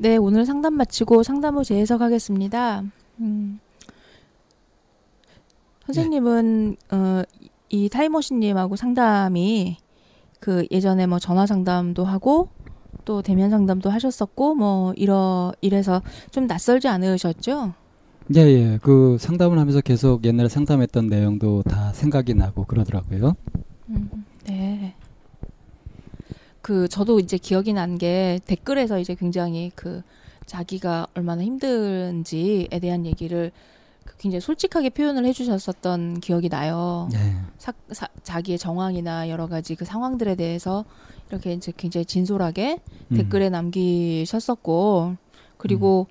네, 오늘 상담 마치고 상담 후 재해석하겠습니다. 음. 선생님은 어, 이 타이머신님하고 상담이 그 예전에 뭐 전화 상담도 하고 또 대면 상담도 하셨었고 뭐 이러 이래서 좀 낯설지 않으셨죠? 예, 예. 그 상담을 하면서 계속 옛날에 상담했던 내용도 다 생각이 나고 그러더라고요. 음, 네. 그 저도 이제 기억이 난 게 댓글에서 이제 굉장히 그 자기가 얼마나 힘든지에 대한 얘기를 그 굉장히 솔직하게 표현을 해주셨었던 기억이 나요. 네. 사, 사, 자기의 정황이나 여러 가지 그 상황들에 대해서 이렇게 이제 굉장히 진솔하게 음. 댓글에 남기셨었고 그리고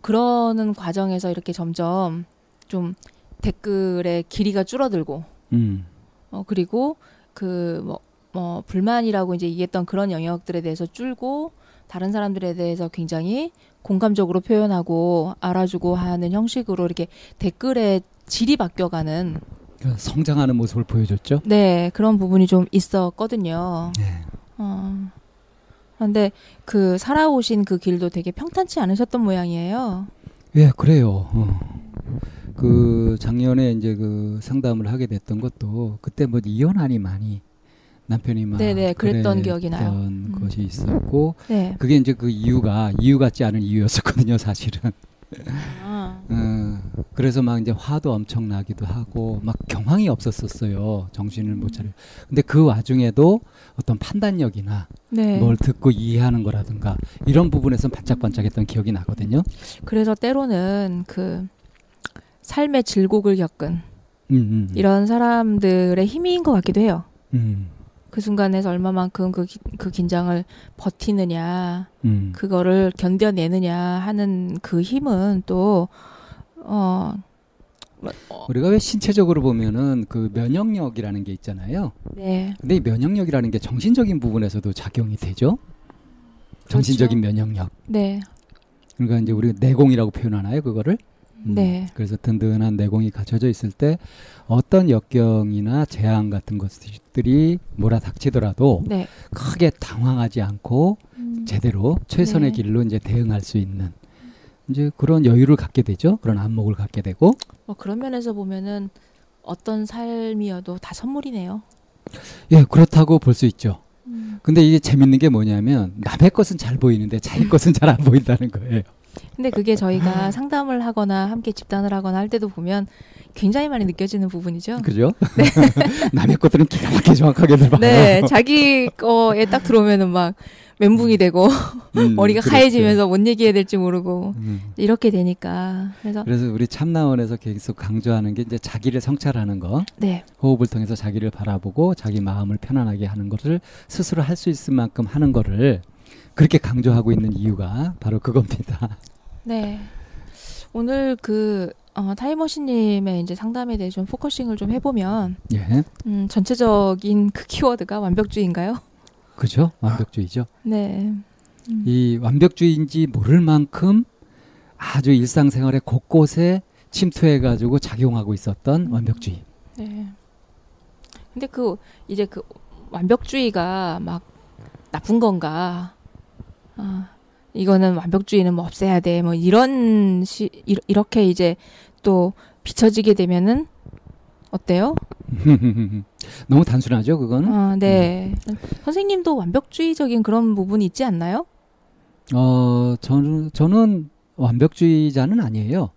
그러는 과정에서 이렇게 점점 좀 댓글의 길이가 줄어들고 음. 어 그리고 그 뭐 뭐 불만이라고 이제 얘기했던 그런 영역들에 대해서 줄고 다른 사람들에 대해서 굉장히 공감적으로 표현하고 알아주고 하는 형식으로 이렇게 댓글의 질이 바뀌어가는 그 성장하는 모습을 보여줬죠. 네 그런 부분이 좀 있었거든요. 네. 어. 근데 그 살아오신 그 길도 되게 평탄치 않으셨던 모양이에요. 예, 그래요. 어. 그 작년에 이제 그 상담을 하게 됐던 것도 그때 뭐 이혼하니 많이 남편이 막 네네, 그랬던 기억이 나요. 음. 것이 있었고 네. 그게 이제 그 이유가 이유 같지 않은 이유였었거든요, 사실은. 아, 어, 그래서 막 이제 화도 엄청 나기도 하고 막 경황이 없었었어요. 정신을 못 차려. 근데 그 와중에도 어떤 판단력이나 네. 뭘 듣고 이해하는 거라든가 이런 부분에서 반짝반짝했던 기억이 나거든요. 그래서 때로는 그 삶의 질곡을 겪은 음, 음, 이런 사람들의 힘인 것 같기도 해요. 음, 그 순간에서 얼마만큼 그, 기- 그 긴장을 버티느냐, 음. 그거를 견뎌내느냐 하는 그 힘은 또, 어, 우리가 왜 신체적으로 보면은 그 면역력이라는 게 있잖아요. 네. 근데 이 면역력이라는 게 정신적인 부분에서도 작용이 되죠. 정신적인 면역력. 네. 그러니까 이제 우리가 내공이라고 표현하나요, 그거를? 음, 네. 그래서 든든한 내공이 갖춰져 있을 때 어떤 역경이나 재앙 같은 것들이 몰아닥치더라도 네. 크게 당황하지 않고 음, 제대로 최선의 네. 길로 이제 대응할 수 있는 이제 그런 여유를 갖게 되죠. 그런 안목을 갖게 되고 뭐 그런 면에서 보면은 어떤 삶이어도 다 선물이네요. 예, 그렇다고 볼 수 있죠. 음. 근데 이게 재밌는 게 뭐냐면 남의 것은 잘 보이는데 자기 것은 잘 안 보인다는 거예요. 근데 그게 저희가 상담을 하거나 함께 집단을 하거나 할 때도 보면 굉장히 많이 느껴지는 부분이죠. 그죠? 남의 것들은 기가 막히게 정확하게 봐요. 네, 자기 거에 딱 들어오면은 막 멘붕이 되고 음, 머리가 그렇죠. 하얘지면서 뭔 얘기해야 될지 모르고 음. 이렇게 되니까 그래서 그래서 우리 참나원에서 계속 강조하는 게 이제 자기를 성찰하는 거, 네, 호흡을 통해서 자기를 바라보고 자기 마음을 편안하게 하는 것을 스스로 할 수 있을 만큼 하는 거를 그렇게 강조하고 있는 이유가 바로 그겁니다. 네. 오늘 그 어, 타임머신님의 이제 상담에 대해 좀 focusing을 좀 해보면 예, 음, 전체적인 그 키워드가 완벽주의인가요? 그죠? 완벽주의죠. 네. 음. 이 완벽주의인지 모를 만큼 아주 일상생활의 곳곳에 침투해가지고 작용하고 있었던 음. 완벽주의. 네. 근데 그 이제 그 완벽주의가 막 나쁜 건가? 아, 이거는 완벽주의는 뭐 없애야 돼. 뭐 이런 시 이- 이렇게 이제 또 비춰지게 되면은 어때요? 너무 단순하죠, 그거는? 아, 네. 선생님도 완벽주의적인 그런 부분이 있지 않나요? 어, 저는, 저는 완벽주의자는 아니에요.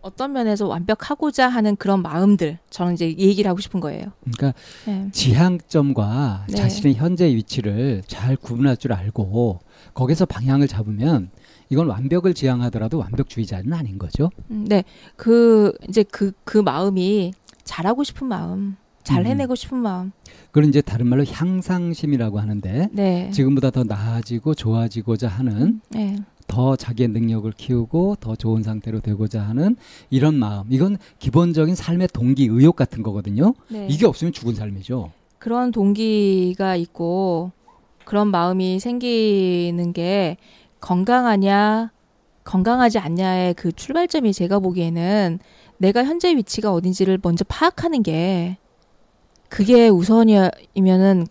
어떤 면에서 완벽하고자 하는 그런 마음들 저는 이제 얘기를 하고 싶은 거예요. 그러니까 네. 지향점과 네. 자신의 현재 위치를 잘 구분할 줄 알고 거기서 방향을 잡으면 이건 완벽을 지향하더라도 완벽주의자는 아닌 거죠. 음, 네. 그 이제 그그 마음이 잘하고 싶은 마음, 잘 음. 해내고 싶은 마음. 그걸 이제 다른 말로 향상심이라고 하는데 네. 지금보다 더 나아지고 좋아지고자 하는 네. 더 자기의 능력을 키우고 더 좋은 상태로 되고자 하는 이런 마음. 이건 기본적인 삶의 동기, 의욕 같은 거거든요. 네. 이게 없으면 죽은 삶이죠. 그런 동기가 있고 그런 마음이 생기는 게 건강하냐 건강하지 않냐의 그 출발점이 제가 보기에는 내가 현재 위치가 어딘지를 먼저 파악하는 게 그게 우선이면은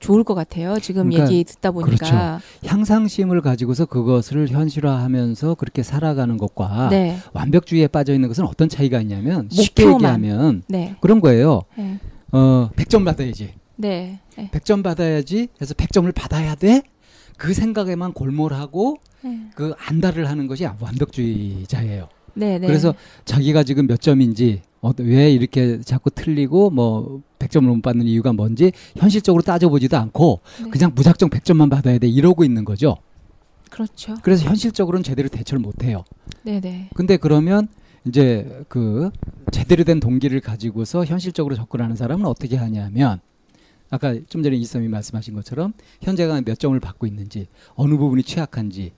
좋을 것 같아요. 지금 그러니까 얘기 듣다 보니까. 향상심을 가지고서 그것을 현실화하면서 그렇게 살아가는 것과 네. 완벽주의에 빠져 있는 것은 어떤 차이가 있냐면 쉽게 목표만. 얘기하면 네. 그런 거예요. 네. 어, 100점 받아야지. 네. 네. 100점 받아야지. 해서 100점을 받아야 돼. 그 생각에만 골몰하고 네. 그 안달을 하는 것이 완벽주의자예요. 네. 네. 그래서 자기가 지금 몇 점인지 어, 왜 이렇게 자꾸 틀리고 뭐 100점을 못 받는 이유가 뭔지 현실적으로 따져보지도 않고 네. 그냥 무작정 100점만 받아야 돼 이러고 있는 거죠. 그렇죠. 그래서 현실적으로는 제대로 대처를 못 해요. 네. 네. 근데 그러면 이제 그 제대로 된 동기를 가지고서 현실적으로 접근하는 사람은 어떻게 하냐면 아까 좀 전에 이썸이 말씀하신 것처럼 현재가 몇 점을 받고 있는지 어느 부분이 취약한지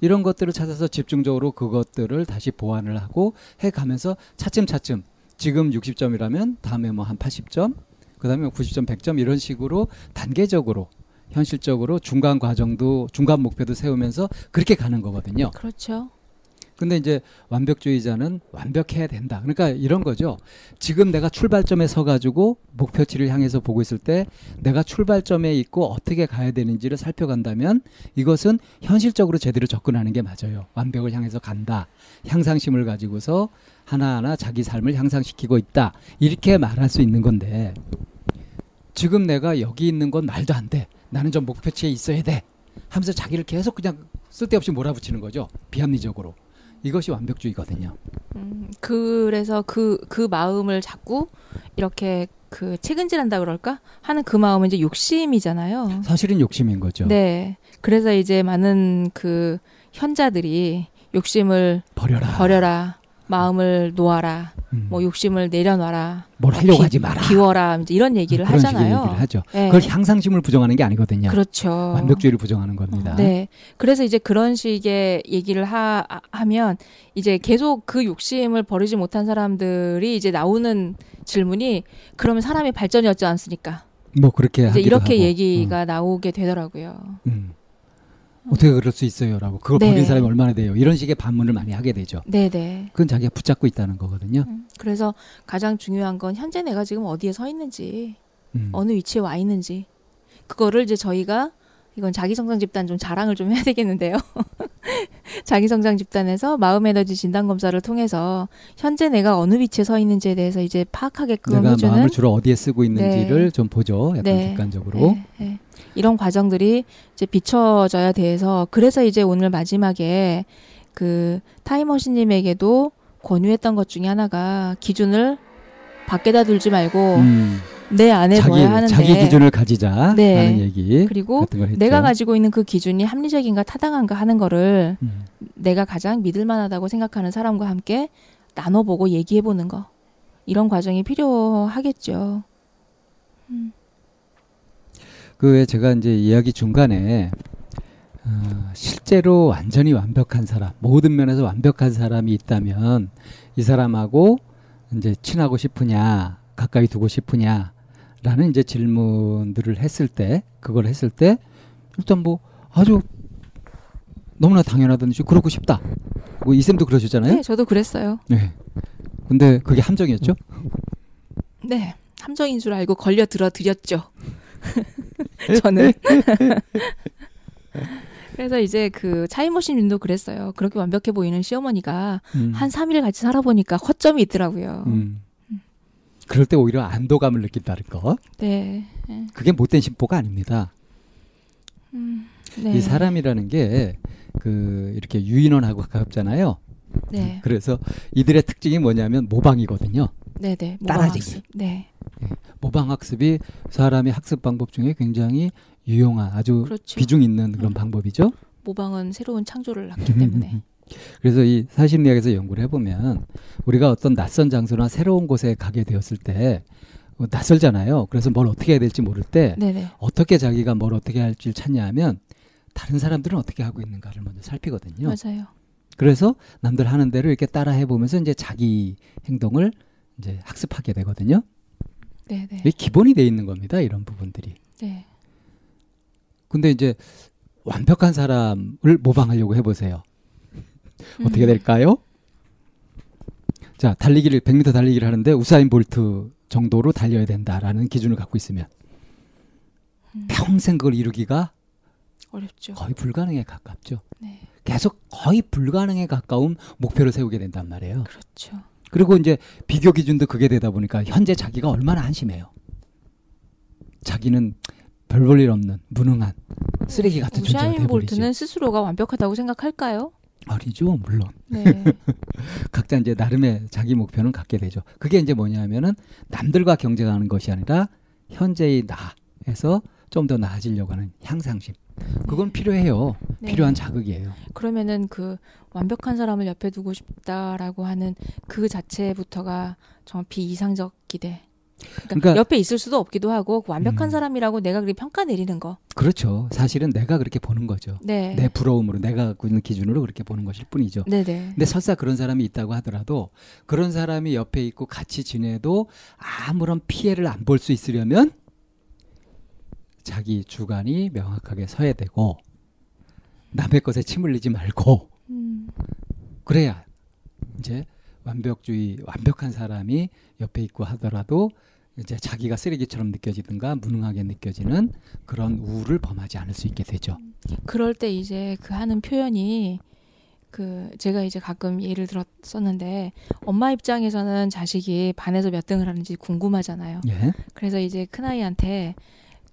이런 것들을 찾아서 집중적으로 그것들을 다시 보완을 하고 해 가면서 차츰차츰 지금 60점이라면 다음에 뭐 한 80점 그다음에 90점 100점 이런 식으로 단계적으로 현실적으로 중간 과정도 중간 목표도 세우면서 그렇게 가는 거거든요. 그렇죠. 근데 이제 완벽주의자는 완벽해야 된다. 그러니까 이런 거죠. 지금 내가 출발점에 서 가지고 목표치를 향해서 보고 있을 때 내가 출발점에 있고 어떻게 가야 되는지를 살펴간다면 이것은 현실적으로 제대로 접근하는 게 맞아요. 완벽을 향해서 간다. 향상심을 가지고서 하나하나 자기 삶을 향상시키고 있다. 이렇게 말할 수 있는 건데 지금 내가 여기 있는 건 말도 안 돼. 나는 좀 목표치에 있어야 돼. 하면서 자기를 계속 그냥 쓸데없이 몰아붙이는 거죠. 비합리적으로. 이것이 완벽주의거든요. 음, 그래서 그, 그 마음을 자꾸 이렇게 그 책은질한다 그럴까? 하는 그 마음은 이제 욕심이잖아요. 사실은 욕심인 거죠. 네. 그래서 이제 많은 그 현자들이 욕심을 버려라. 버려라. 마음을 놓아라. 음. 뭐 욕심을 내려놔라. 뭘 하려고 비- 하지 마라. 비워라. 이제 이런 얘기를 그런 식의 하잖아요. 얘기를 하죠. 네. 그걸 향상심을 부정하는 게 아니거든요. 그렇죠. 완벽주의를 부정하는 겁니다. 네. 그래서 이제 그런 식의 얘기를 하, 아- 하면 이제 계속 그 욕심을 버리지 못한 사람들이 이제 나오는 질문이 그러면 사람이 발전이 없지 않습니까? 뭐 그렇게 이제 이렇게 하고. 얘기가 나오게 되더라고요. 음. 음. 어떻게 그럴 수 있어요라고 그걸 네. 버린 사람이 얼마나 돼요? 이런 식의 반문을 많이 하게 되죠. 네네. 그건 자기가 붙잡고 있다는 거거든요. 음, 그래서 가장 중요한 건 현재 내가 지금 어디에 서 있는지, 음. 어느 위치에 와 있는지, 그거를 이제 저희가 이건 자기성장 집단 좀 자랑을 좀 해야 되겠는데요. 자기성장 집단에서 마음 에너지 진단 검사를 통해서 현재 내가 어느 위치에 서 있는지에 대해서 이제 파악하게끔 내가 해주는 마음을 주로 어디에 쓰고 있는지를 네. 좀 보죠. 약간 네. 객관적으로. 네, 네. 이런 과정들이 이제 비춰져야 돼서 그래서 이제 오늘 마지막에 그 타이머신님에게도 권유했던 것 중에 하나가 기준을 밖에다 둘지 말고 음. 내 안에 자기 둬야 하는데 자기 기준을 가지자라는 네. 얘기 그리고 같은 걸 했죠. 내가 가지고 있는 그 기준이 합리적인가 타당한가 하는 거를 음. 내가 가장 믿을 만하다고 생각하는 사람과 함께 나눠보고 얘기해보는 거 이런 과정이 필요하겠죠. 그 외에 제가 이제 이야기 중간에 어, 실제로 완전히 완벽한 사람, 모든 면에서 완벽한 사람이 있다면 이 사람하고 이제 친하고 싶으냐, 가까이 두고 싶으냐 라는 이제 질문들을 했을 때, 그걸 했을 때 일단 뭐 아주 너무나 당연하듯이 그러고 싶다고 뭐 이쌤도 그러셨잖아요. 네, 저도 그랬어요. 네. 근데 그게 함정이었죠? 네, 함정인 줄 알고 걸려 들어 드렸죠. 저는. 그래서 이제 그 차이머신 님도 그랬어요. 그렇게 완벽해 보이는 시어머니가 음. 한 3일 같이 살아보니까 허점이 있더라고요. 음. 그럴 때 오히려 안도감을 느낀다는 거. 네. 그게 못된 심보가 아닙니다. 음, 네. 이 사람이라는 게 그 이렇게 유인원하고 가깝잖아요. 네. 그래서 이들의 특징이 뭐냐면 모방이거든요. 네, 네. 따라지기. 모방학습. 네. 모방 학습이 사람이 학습 방법 중에 굉장히 유용한 아주 그렇죠. 비중 있는 그런 방법이죠. 모방은 새로운 창조를 낳기 때문에. 그래서 이 사심리학에서 연구를 해보면 우리가 어떤 낯선 장소나 새로운 곳에 가게 되었을 때 어, 낯설잖아요. 그래서 뭘 어떻게 해야 될지 모를 때 네, 네. 어떻게 자기가 뭘 어떻게 할지 찾냐 하면 다른 사람들은 어떻게 하고 있는가를 먼저 살피거든요. 맞아요. 그래서 남들 하는 대로 이렇게 따라 해보면서 이제 자기 행동을 이제 학습하게 되거든요. 네, 네. 이게 기본이 돼 있는 겁니다. 이런 부분들이. 네. 근데 이제 완벽한 사람을 모방하려고 해보세요. 어떻게 음. 될까요? 자, 달리기를 100m 달리기를 하는데 우사인 볼트 정도로 달려야 된다라는 기준을 갖고 있으면 음. 평생 그걸 이루기가 어렵죠. 거의 불가능에 가깝죠. 네. 계속 거의 불가능에 가까운 목표를 세우게 된단 말이에요. 그렇죠. 그리고 이제 비교 기준도 그게 되다 보니까 현재 자기가 얼마나 한심해요. 자기는 별 볼일 없는 무능한 쓰레기 같은 존재가 우샤인 돼버리지. 볼트는 스스로가 완벽하다고 생각할까요? 아니죠, 물론. 네. 각자 이제 나름의 자기 목표는 갖게 되죠. 그게 이제 뭐냐면은 남들과 경쟁하는 것이 아니라 현재의 나에서 좀 더 나아지려고 하는 향상심. 그건 필요해요. 네. 필요한 자극이에요. 그러면은 그 완벽한 사람을 옆에 두고 싶다라고 하는 그 자체부터가 정말 비이상적 기대. 그러니까, 그러니까- 옆에 있을 수도 없기도 하고 그 완벽한 음. 사람이라고 내가 그렇게 평가 내리는 거. 그렇죠. 사실은 내가 그렇게 보는 거죠. 네. 내 부러움으로 내가 갖고 있는 기준으로 그렇게 보는 것일 뿐이죠. 네, 네. 근데 설사 그런 사람이 있다고 하더라도 그런 사람이 옆에 있고 같이 지내도 아무런 피해를 안 볼 수 있으려면 자기 주관이 명확하게 서야 되고 남의 것에 침 흘리지 말고 음. 그래야 이제 완벽주의 완벽한 사람이 옆에 있고 하더라도 이제 자기가 쓰레기처럼 느껴지든가 무능하게 느껴지는 그런 우울을 범하지 않을 수 있게 되죠. 그럴 때 이제 그 하는 표현이 그 제가 이제 가끔 예를 들었었는데 엄마 입장에서는 자식이 반에서 몇 등을 하는지 궁금하잖아요. 예. 그래서 이제 큰 아이한테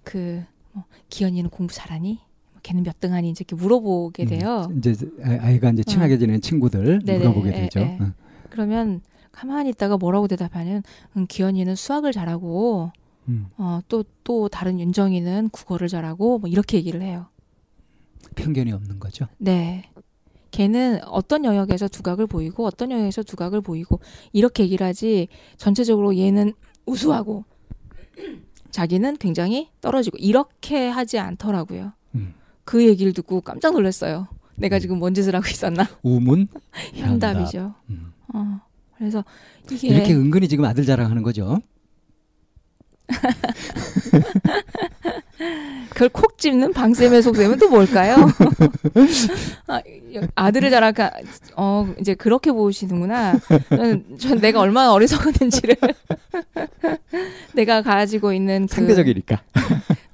그 뭐, 기현이는 공부 잘하니? 뭐 걔는 몇 등 하니? 이제 이렇게 물어보게 돼요. 음, 이제 아- 아이가 이제 친하게 지내는 친구들 네네, 물어보게 예, 되죠. 예. 응. 그러면 가만히 있다가 뭐라고 대답하면 음, 기현이는 수학을 잘하고 음. 어, 또, 또 다른 윤정이는 국어를 잘하고 뭐 이렇게 얘기를 해요. 편견이 없는 거죠. 네. 걔는 어떤 영역에서 두각을 보이고 어떤 영역에서 두각을 보이고 이렇게 얘기를 하지 전체적으로 얘는 우수하고 자기는 굉장히 떨어지고 이렇게 하지 않더라고요. 음. 그 얘기를 듣고 깜짝 놀랐어요. 내가 지금 뭔 짓을 하고 있었나? 우문 현답이죠. 음. 어. 그래서 이게 이렇게 은근히 지금 아들 자랑하는 거죠. 그걸 콕 집는 방쌤의 속셈은 또 뭘까요? 아, 아들을 자라가 어 이제 그렇게 보시는구나. 저는, 전 내가 얼마나 어리석었는지를 내가 가지고 있는 그 상대적이니까.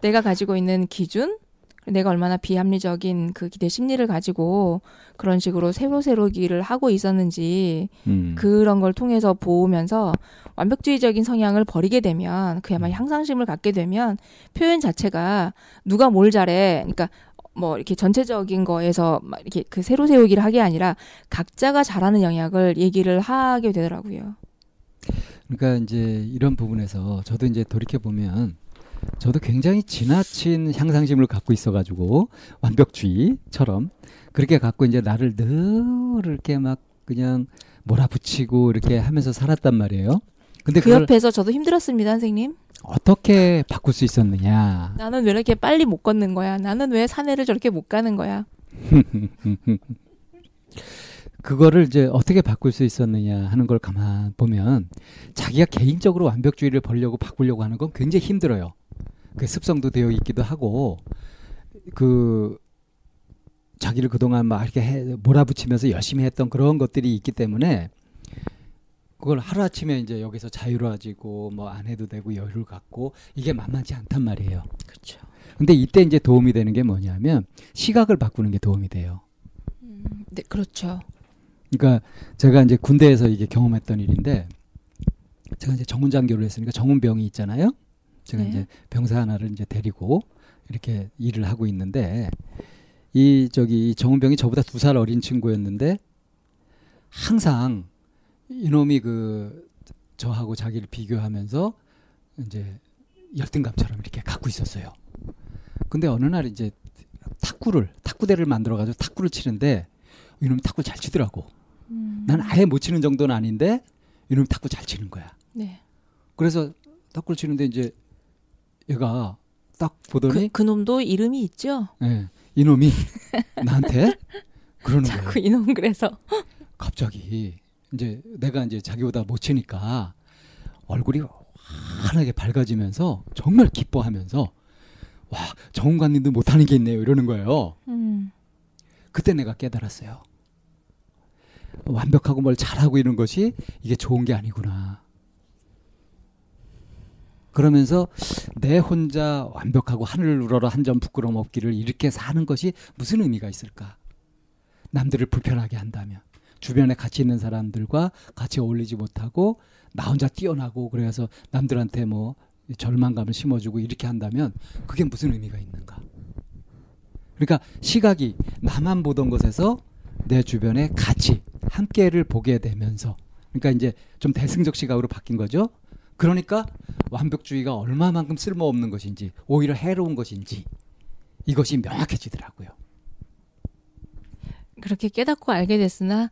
내가 가지고 있는 기준, 내가 얼마나 비합리적인 그 기대 심리를 가지고 그런 식으로 새로 새로 기를 하고 있었는지 음. 그런 걸 통해서 보면서 완벽주의적인 성향을 버리게 되면 그야말로 음. 향상심을 갖게 되면 표현 자체가 누가 뭘 잘해 그러니까 뭐 이렇게 전체적인 거에서 막 이렇게 그 새로 세우기를 하게 아니라 각자가 잘하는 영역을 얘기를 하게 되더라고요. 그러니까 이제 이런 부분에서 저도 이제 돌이켜 보면 저도 굉장히 지나친 향상심을 갖고 있어가지고 완벽주의처럼 그렇게 갖고 이제 나를 늘 이렇게 막 그냥 몰아붙이고 이렇게 하면서 살았단 말이에요. 근데 그 옆에서 저도 힘들었습니다, 선생님. 어떻게 바꿀 수 있었느냐? 나는 왜 이렇게 빨리 못 걷는 거야? 나는 왜 산에를 저렇게 못 가는 거야? 그거를 이제 어떻게 바꿀 수 있었느냐 하는 걸 가만 보면 자기가 개인적으로 완벽주의를 벌려고 바꾸려고 하는 건 굉장히 힘들어요. 그 습성도 되어 있기도 하고 그 자기를 그동안 막 이렇게 해, 몰아붙이면서 열심히 했던 그런 것들이 있기 때문에 그걸 하루아침에 이제 여기서 자유로워지고 뭐 안 해도 되고 여유를 갖고 이게 만만치 않단 말이에요. 그렇죠. 근데 이때 이제 도움이 되는 게 뭐냐면 시각을 바꾸는 게 도움이 돼요. 네, 그렇죠. 그러니까 제가 이제 군대에서 이게 경험했던 일인데 제가 이제 정훈 장교를 했으니까 정훈병이 있잖아요. 제가 네. 이제 병사 하나를 이제 데리고 이렇게 일을 하고 있는데 이 저기 이 정훈병이 저보다 두 살 어린 친구였는데 항상 이놈이 그 저하고 자기를 비교하면서 이제 열등감처럼 이렇게 갖고 있었어요. 근데 어느 날 이제 탁구를 탁구대를 만들어 가지고 탁구를 치는데 이놈이 탁구 잘 치더라고. 음. 난 아예 못 치는 정도는 아닌데 이놈이 탁구 잘 치는 거야. 네. 그래서 탁구를 치는데 이제 얘가 딱 그, 보더니 그 놈도 이름이 있죠. 예, 이놈이 나한테 그러는 거예요. 자꾸 이놈 그래서 갑자기 이제 내가 이제 자기보다 못 치니까 얼굴이 환하게 밝아지면서 정말 기뻐하면서 와 정훈관님도 못하는 게 있네요 이러는 거예요. 음. 그때 내가 깨달았어요. 완벽하고 뭘 잘하고 이런 것이 이게 좋은 게 아니구나. 그러면서 내 혼자 완벽하고 하늘을 우러러 한 점 부끄러움 없기를 이렇게 사는 것이 무슨 의미가 있을까? 남들을 불편하게 한다면 주변에 같이 있는 사람들과 같이 어울리지 못하고 나 혼자 뛰어나고 그래서 남들한테 뭐 절망감을 심어주고 이렇게 한다면 그게 무슨 의미가 있는가? 그러니까 시각이 나만 보던 것에서 내 주변에 같이 함께를 보게 되면서 그러니까 이제 좀 대승적 시각으로 바뀐 거죠. 그러니까 완벽주의가 얼마만큼 쓸모없는 것인지 오히려 해로운 것인지 이것이 명확해지더라고요. 그렇게 깨닫고 알게 됐으나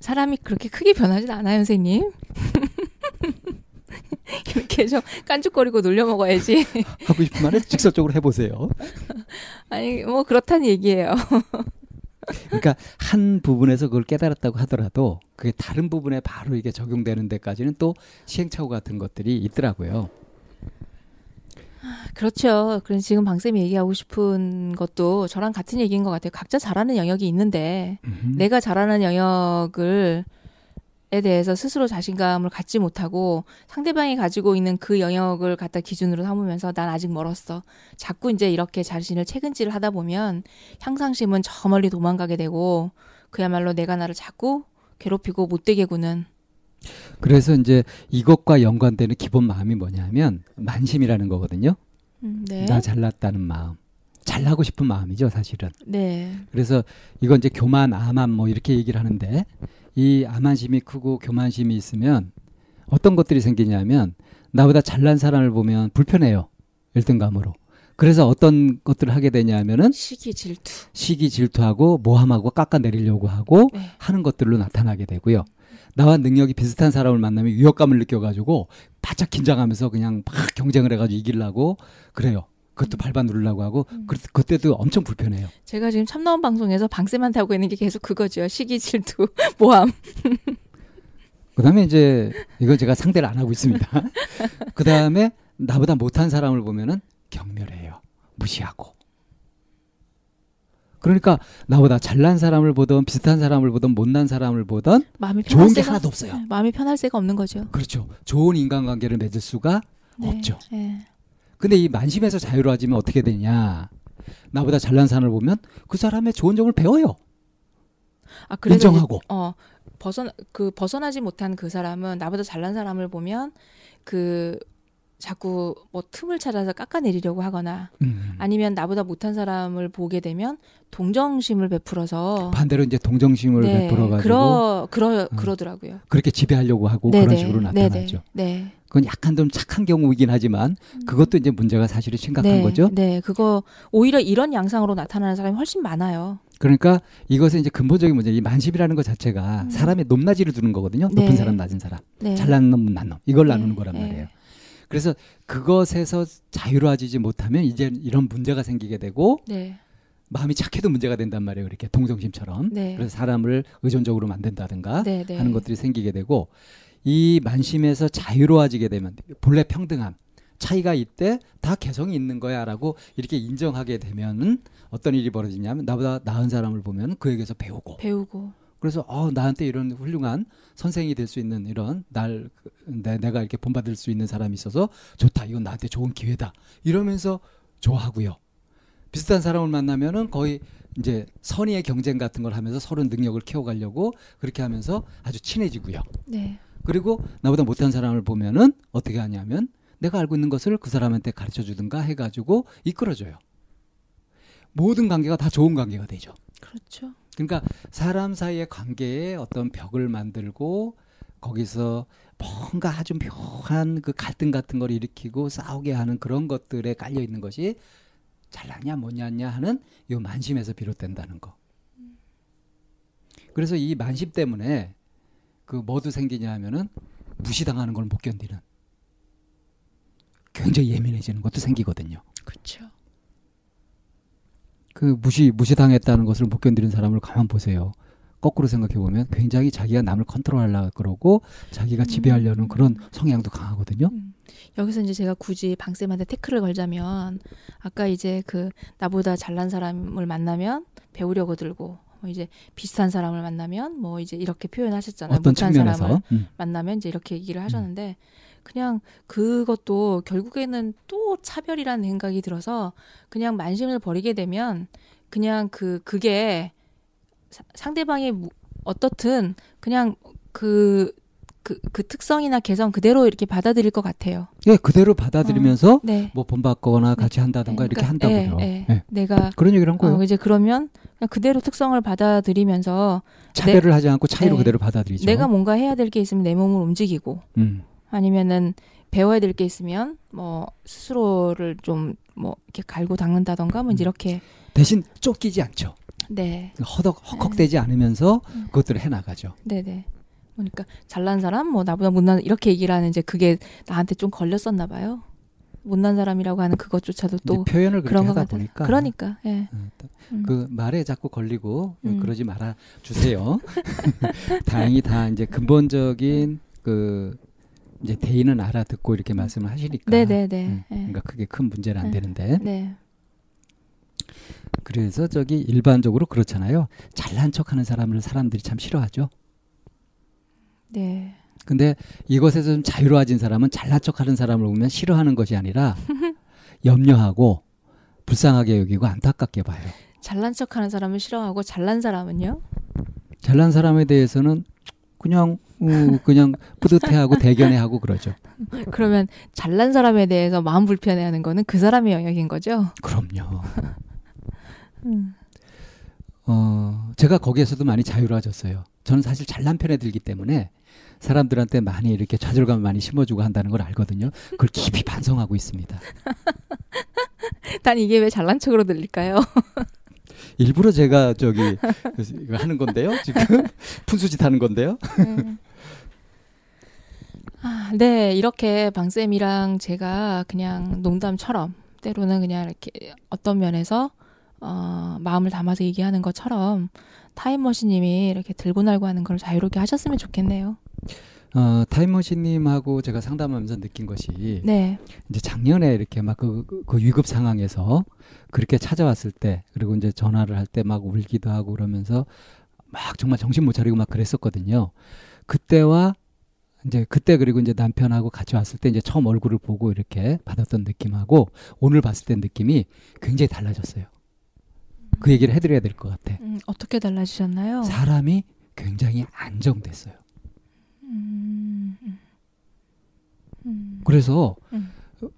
사람이 그렇게 크게 변하진 않아요, 선생님. 이렇게 좀 깐죽거리고 놀려 먹어야지. 하고 싶은 말을 직설적으로 해보세요. 아니 뭐 그렇다는 얘기예요. 그러니까 한 부분에서 그걸 깨달았다고 하더라도 그게 다른 부분에 바로 이게 적용되는 데까지는 또 시행착오 같은 것들이 있더라고요. 그렇죠. 그래서 지금 방쌤이 얘기하고 싶은 것도 저랑 같은 얘기인 것 같아요. 각자 잘하는 영역이 있는데 음흠. 내가 잘하는 영역을 에 대해서 스스로 자신감을 갖지 못하고 상대방이 가지고 있는 그 영역을 갖다 기준으로 삼으면서 난 아직 멀었어. 자꾸 이제 이렇게 자신을 체근질을 하다 보면 향상심은 저 멀리 도망가게 되고 그야말로 내가 나를 자꾸 괴롭히고 못되게 구는 그래서 이제 이것과 연관되는 기본 마음이 뭐냐면 만심이라는 거거든요. 음, 네. 나 잘났다는 마음. 잘나고 싶은 마음이죠, 사실은. 네. 그래서 이건 이제 교만, 아만 뭐 이렇게 얘기를 하는데 이 아만심이 크고 교만심이 있으면 어떤 것들이 생기냐면 나보다 잘난 사람을 보면 불편해요. 열등감으로. 그래서 어떤 것들을 하게 되냐면은 시기 질투. 시기 질투하고 모함하고 깎아내리려고 하고 네. 하는 것들로 나타나게 되고요. 나와 능력이 비슷한 사람을 만나면 위협감을 느껴가지고 바짝 긴장하면서 그냥 막 경쟁을 해가지고 이기려고 그래요. 그것도 밟아 누르려고 하고 음. 그, 그때도 엄청 불편해요. 제가 지금 참나원 방송에서 방쌤한테 하고 있는 게 계속 그거죠. 시기 질투, 모함. 그다음에 이제 이건 제가 상대를 안 하고 있습니다. 그다음에 나보다 못한 사람을 보면은 경멸해요. 무시하고. 그러니까 나보다 잘난 사람을 보던 비슷한 사람을 보던 못난 사람을 보던 마음이 좋은 게 하나도 없어요. 네, 마음이 편할 새가 없는 거죠. 그렇죠. 좋은 인간관계를 맺을 수가 네. 없죠. 네. 근데 이 만심에서 자유로워지면 어떻게 되냐? 나보다 잘난 사람을 보면 그 사람의 좋은 점을 배워요. 아 그래서 인정하고. 어 벗어나 그 벗어나지 못한 그 사람은 나보다 잘난 사람을 보면 그 자꾸 뭐 틈을 찾아서 깎아내리려고 하거나 음. 아니면 나보다 못한 사람을 보게 되면 동정심을 베풀어서 반대로 이제 동정심을 베풀어 가지고 네, 그러 그러 음. 그러더라고요. 그렇게 지배하려고 하고 네네, 그런 식으로 나타나죠. 네네, 네. 그건 약간 좀 착한 경우이긴 하지만 그것도 이제 문제가 사실은 심각한 네, 거죠. 네, 그거 오히려 이런 양상으로 나타나는 사람이 훨씬 많아요. 그러니까 이것은 이제 근본적인 문제, 이 만십이라는 것 자체가 음. 사람의 높낮이를 두는 거거든요. 높은 네. 사람, 낮은 사람, 네. 잘난 놈, 못난 놈 이걸 네, 나누는 거란 네. 말이에요. 그래서 그것에서 자유로워지지 못하면 이제 이런 문제가 생기게 되고 네, 마음이 착해도 문제가 된단 말이에요. 이렇게 동정심처럼. 네. 그래서 사람을 의존적으로 만든다든가 네, 네. 하는 것들이 생기게 되고 이 만심에서 자유로워지게 되면 본래 평등함, 차이가 있대 다 개성이 있는 거야라고 이렇게 인정하게 되면은 어떤 일이 벌어지냐면 나보다 나은 사람을 보면 그에게서 배우고 배우고 그래서 어 나한테 이런 훌륭한 선생이 될 수 있는 이런 날 내, 내가 이렇게 본받을 수 있는 사람이 있어서 좋다. 이건 나한테 좋은 기회다. 이러면서 좋아하고요. 비슷한 사람을 만나면은 거의 이제 선의의 경쟁 같은 걸 하면서 서로 능력을 키워가려고 그렇게 하면서 아주 친해지고요. 네. 그리고 나보다 못한 사람을 보면은 어떻게 하냐면 내가 알고 있는 것을 그 사람한테 가르쳐 주든가 해가지고 이끌어줘요. 모든 관계가 다 좋은 관계가 되죠. 그렇죠. 그러니까 사람 사이의 관계에 어떤 벽을 만들고 거기서 뭔가 아주 묘한 그 갈등 같은 걸 일으키고 싸우게 하는 그런 것들에 깔려 있는 것이 잘났냐 못났냐 하는 이 만심에서 비롯된다는 거. 그래서 이 만심 때문에 그 뭐도 생기냐 하면은 무시당하는 걸 못 견디는 굉장히 예민해지는 것도 생기거든요. 그렇죠. 그 무시 무시당했다는 것을 못 견디는 사람을 가만 보세요. 거꾸로 생각해 보면 굉장히 자기가 남을 컨트롤하려고 그러고 자기가 지배하려는 음. 그런 성향도 강하거든요. 음. 여기서 이제 제가 굳이 방쌤한테 태클을 걸자면 아까 이제 그 나보다 잘난 사람을 만나면 배우려고 들고 뭐 이제 비슷한 사람을 만나면 뭐 이제 이렇게 표현하셨잖아요. 어떤 못한 측면에서 사람을 음. 만나면 이제 이렇게 얘기를 하셨는데 그냥 그것도 결국에는 또 차별이라는 생각이 들어서 그냥 만심을 버리게 되면 그냥 그 그게 사- 무- 어떻든 그냥 그 그, 그 특성이나 개성 그대로 이렇게 받아들일 것 같아요. 예, 그대로 받아들이면서 네. 뭐 본받거나 네. 같이 한다든가 이렇게 그러니까, 한다고요. 예, 예. 예. 내가 그런 얘기를 한 거예요. 어, 이제 그러면 그냥 그대로 특성을 받아들이면서 차별을 하지 않고 차이로 네. 그대로 받아들이죠. 내가 뭔가 해야 될 게 있으면 내 몸을 움직이고 음. 아니면은 배워야 될 게 있으면 뭐 스스로를 좀 뭐 이렇게 갈고 닦는다던가 뭐 음. 이렇게 대신 쫓기지 않죠. 네, 허덕 헉헉대지 않으면서 음. 그것들을 해 나가죠. 네, 네. 그러니까 잘난 사람 뭐 나보다 못난 이렇게 얘기를 하는 이제 그게 나한테 좀 걸렸었나 봐요. 못난 사람이라고 하는 그것조차도 또 표현을 그런 것 하다. 보니까 그러니까 예. 음, 음. 그 말에 자꾸 걸리고 음. 그러지 말아 주세요. 다행히 다 이제 근본적인 그 이제 대인은 알아듣고 이렇게 말씀을 하시니까. 네, 네, 네. 음, 예. 그러니까 크게 큰 문제는 안 네. 되는데. 네. 그래서 저기 일반적으로 그렇잖아요. 잘난 척하는 사람을 사람들이 참 싫어하죠. 네. 근데 이것에서 좀 자유로워진 사람은 잘난 척하는 사람을 보면 싫어하는 것이 아니라 염려하고 불쌍하게 여기고 안타깝게 봐요. 잘난 척하는 사람을 싫어하고 잘난 사람은요? 잘난 사람에 대해서는 그냥 우, 그냥 뿌듯해하고 대견해하고 그러죠. 그러면 잘난 사람에 대해서 마음 불편해하는 거는 그 사람의 영역인 거죠? 그럼요. 음. 어, 제가 거기에서도 많이 자유로워졌어요. 저는 사실 잘난 편에 들기 때문에 사람들한테 많이 이렇게 좌절감을 많이 심어주고 한다는 걸 알거든요. 그걸 깊이 반성하고 있습니다. 난 이게 왜 잘난 척으로 들릴까요? 일부러 제가 저기 이거 하는 건데요. 지금 푼수짓 하는 건데요. 음. 아, 네, 이렇게 방쌤이랑 제가 그냥 농담처럼 때로는 그냥 이렇게 어떤 면에서 어, 마음을 담아서 얘기하는 것처럼 타임머신님이 이렇게 들고 날고 하는 걸 자유롭게 하셨으면 좋겠네요. 어, 타임머신님하고 제가 상담하면서 느낀 것이 네, 이제 작년에 이렇게 막그 그 위급 상황에서 그렇게 찾아왔을 때 그리고 이제 전화를 할 때 막 울기도 하고 그러면서 막 정말 정신 못 차리고 막 그랬었거든요. 그때와 이제 그때 그리고 이제 남편하고 같이 왔을 때 이제 처음 얼굴을 보고 이렇게 받았던 느낌하고 오늘 봤을 때 느낌이 굉장히 달라졌어요. 그 얘기를 해드려야 될 것 같아. 음, 어떻게 달라지셨나요? 사람이 굉장히 안정됐어요. 음, 음. 음, 그래서 음.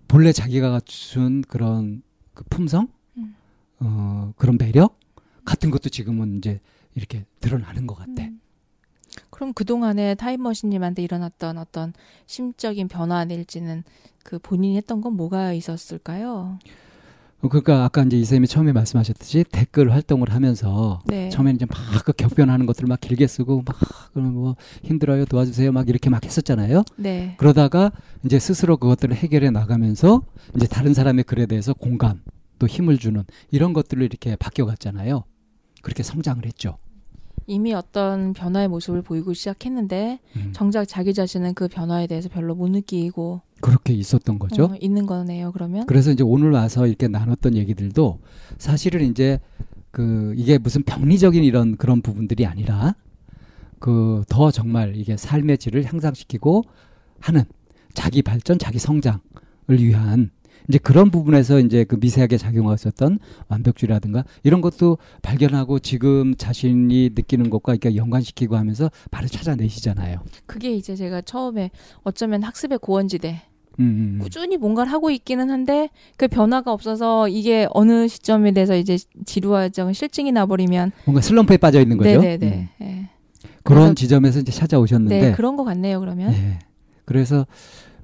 본래 자기가 갖춘 그런 그 품성, 음. 어, 그런 매력 같은 것도 지금은 이제 이렇게 드러나는 것 같아. 음. 그럼 그동안에 타임머신님한테 일어났던 어떤 심적인 변화 내지는 그 본인이 했던 건 뭐가 있었을까요? 어, 그러니까 아까 이제 이쌤이 처음에 말씀하셨듯이 댓글 활동을 하면서 네. 처음에는 이제 막 그 격변하는 것들을 막 길게 쓰고 막 그러면 뭐 힘들어요 도와주세요 막 이렇게 막 했었잖아요. 네. 그러다가 이제 스스로 그것들을 해결해 나가면서 이제 다른 사람의 글에 대해서 공감 또 힘을 주는 이런 것들로 이렇게 바뀌어갔잖아요. 그렇게 성장을 했죠. 이미 어떤 변화의 모습을 보이고 시작했는데 음. 정작 자기 자신은 그 변화에 대해서 별로 못 느끼고 그렇게 있었던 거죠. 어, 있는 거네요. 그러면 그래서 이제 오늘 와서 이렇게 나눴던 얘기들도 사실은 이제 그 이게 무슨 병리적인 이런 그런 부분들이 아니라 그 더 정말 이게 삶의 질을 향상시키고 하는 자기 발전, 자기 성장을 위한 이제 그런 부분에서 이제 그 미세하게 작용하고 있었던 완벽주의라든가 이런 것도 발견하고 지금 자신이 느끼는 것과 이렇게 연관시키고 하면서 바로 찾아내시잖아요. 그게 이제 제가 처음에 어쩌면 학습의 고원지대 음, 음, 음. 꾸준히 뭔가를 하고 있기는 한데 그 변화가 없어서 이게 어느 시점에 돼서 이제 지루화정 실증이 나버리면 뭔가 슬럼프에 빠져 있는 거죠. 네네네. 음. 예. 그런 지점에서 이제 찾아오셨는데 네 그런 것 같네요. 그러면 네. 그래서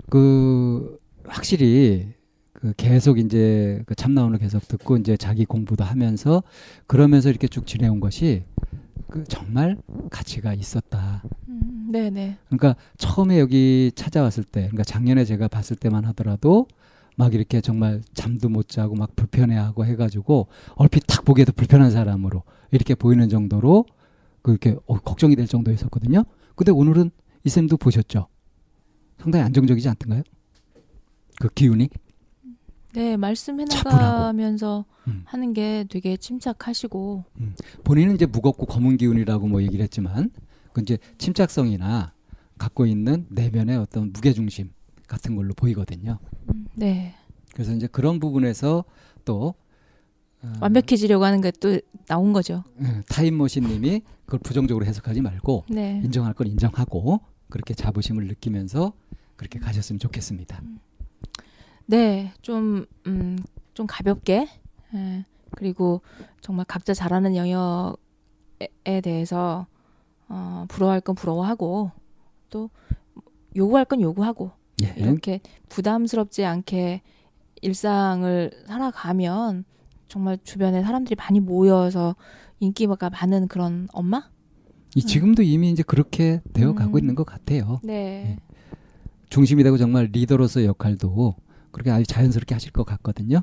그 확실히 그 계속 이제 그 참나원을 계속 듣고 이제 자기 공부도 하면서 그러면서 이렇게 쭉 지내온 것이 그 정말 가치가 있었다. 음, 네네. 그러니까 처음에 여기 찾아왔을 때, 그러니까 작년에 제가 봤을 때만 하더라도 막 이렇게 정말 잠도 못 자고 막 불편해하고 해가지고 얼핏 딱 보기에도 불편한 사람으로 이렇게 보이는 정도로 그렇게 어, 걱정이 될 정도였었거든요. 근데 오늘은 이 쌤도 보셨죠? 상당히 안정적이지 않던가요? 그 기운이? 네 말씀해. 나가면서 음. 하는 게 되게 침착하시고 본인은 이제 무겁고 검은 기운이라고 뭐 얘기를 했지만 그 이제 침착성이나 갖고 있는 내면의 어떤 무게중심 같은 걸로 보이거든요. 음, 네 그래서 이제 그런 부분에서 또 어, 완벽해지려고 하는 게 또 나온 거죠. 예, 타임머신님이 그걸 부정적으로 해석하지 말고 네. 인정할 건 인정하고 그렇게 자부심을 느끼면서 그렇게 가셨으면 좋겠습니다. 네, 좀, 음, 좀 가볍게, 예, 그리고 정말 각자 잘하는 영역에 대해서, 어, 부러워할 건 부러워하고, 또, 요구할 건 요구하고, 예. 이렇게 부담스럽지 않게 일상을 살아가면, 정말 주변에 사람들이 많이 모여서 인기가 많은 그런 엄마? 이 지금도 이미 이제 그렇게 되어 가고 음. 있는 것 같아요. 네. 중심이 되고 정말 리더로서 역할도 그렇게 아주 자연스럽게 하실 것 같거든요.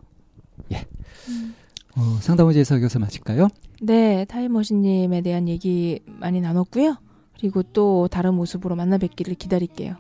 예. 음. 어, 상담의제에서 여기서 마칠까요? 네, 타임머신님에 대한 얘기 많이 나눴고요. 그리고 또 다른 모습으로 만나 뵙기를 기다릴게요.